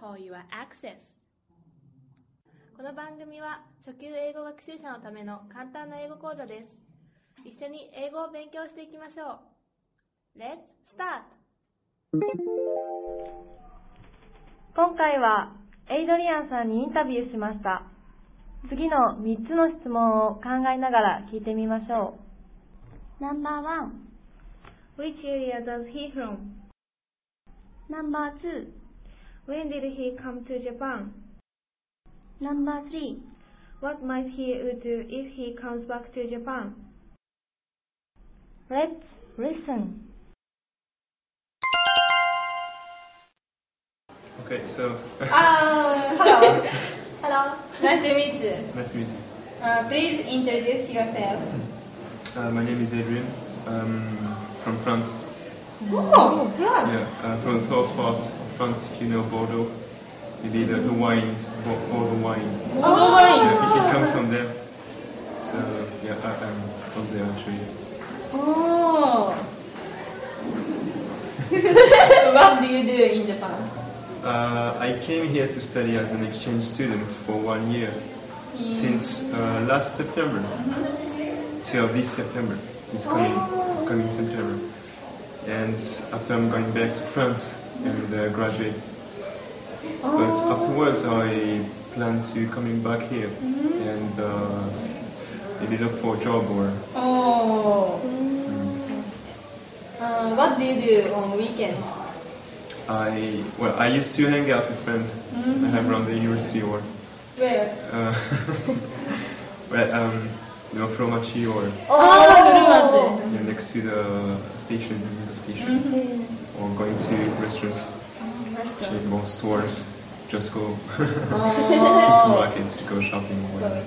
you for your access. この番組は初級英語学習者のための簡単な英語講座です。一緒に英語を勉強していきましょう。Let's start! 今回はエイドリアンさんにインタビューしました。次の3つの質問を考えながら聞いてみましょう。Number Which area does he from? 1 Number 2 When did he come to Japan? Number 3 What might he do if he comes back to Japan? Let's listen. Okay, so Uh, hello. hello. Nice to meet you. nice to meet you. Uh, please introduce yourself. Uh, my name is Adrian. Um, from France. Oh, France. Yeah, uh, from the south part of France. If you know Bordeaux, maybe the, the wines, Bordeaux wine. Bordeaux wine. Yeah, it, it comes from there. So yeah, I, I'm from there actually. Oh. what do you do in Japan? Uh, I came here to study as an exchange student for one year since uh, last September till this September. This coming coming September, and after I'm going back to France and uh, graduate. But afterwards, I plan to coming back here and uh, maybe look for a job or Oh. Uh, what do you do on weekend? I well I used to hang out with friends I have around the university or Where? uh, well um you know Fromachi or Oh, to the station the station or going to restaurants cheap or stores just go supermarkets to go shopping or whatever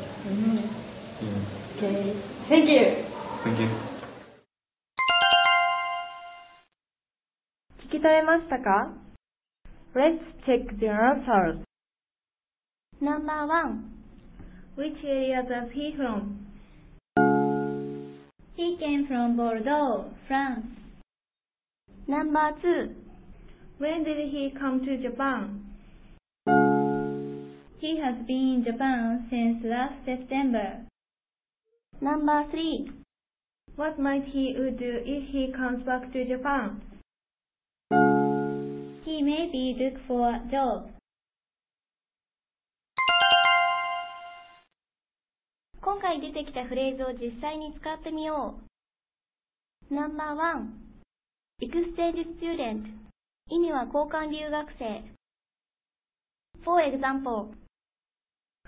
yeah. Okay. Thank you. thank you 聞き取れましたか ?Let's check the answers. Number 1 Which area does he from? He came from Bordeaux, France. Number 2 When did he come to Japan? He has been in Japan since last September. Number 3 What might he do if he comes back to Japan? He may be look for a job. 回出てきたフレーズを実際に使ってみよう。No.1 Exchange student 意味は交換留学生。For example,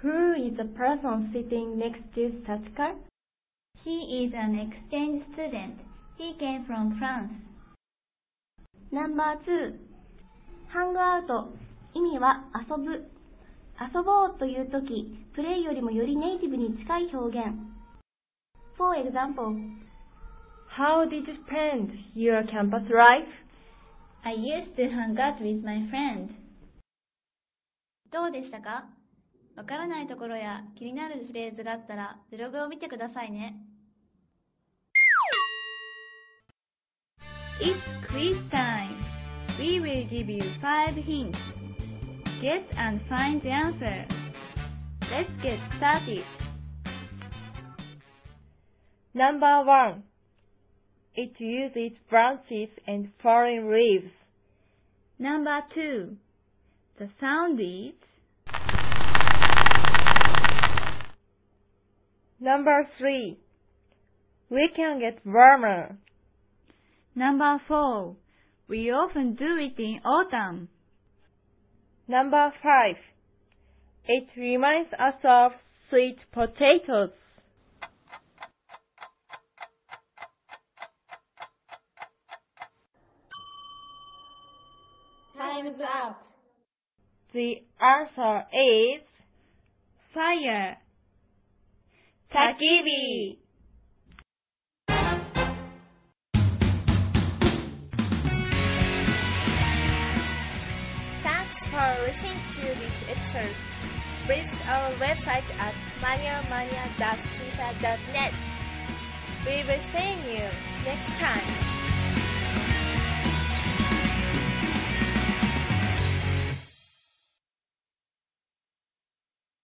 Who is the person sitting next to Sachika? He is an exchange student. He came from France. No.2 ハングアウト意味は遊ぶ。遊ぼうというとき、プレイよりもよりネイティブに近い表現。For example, How did you spend your campus life? I used to hang out with my friend. どうでしたかわからないところや気になるフレーズがあったらブログを見てくださいね。It's quiz time. We will give you five hints. Guess and find the answer. Let's get started. Number 1 It uses branches and fallen leaves. Number two. The sound is Number 3 We can get warmer. number four. We often do it in autumn. Number 5 It reminds us of sweet potatoes. Time's up. The answer is Fire. 焚 for listening to this episode. Visit our website at maniamania.cisa.net. We will see you next time.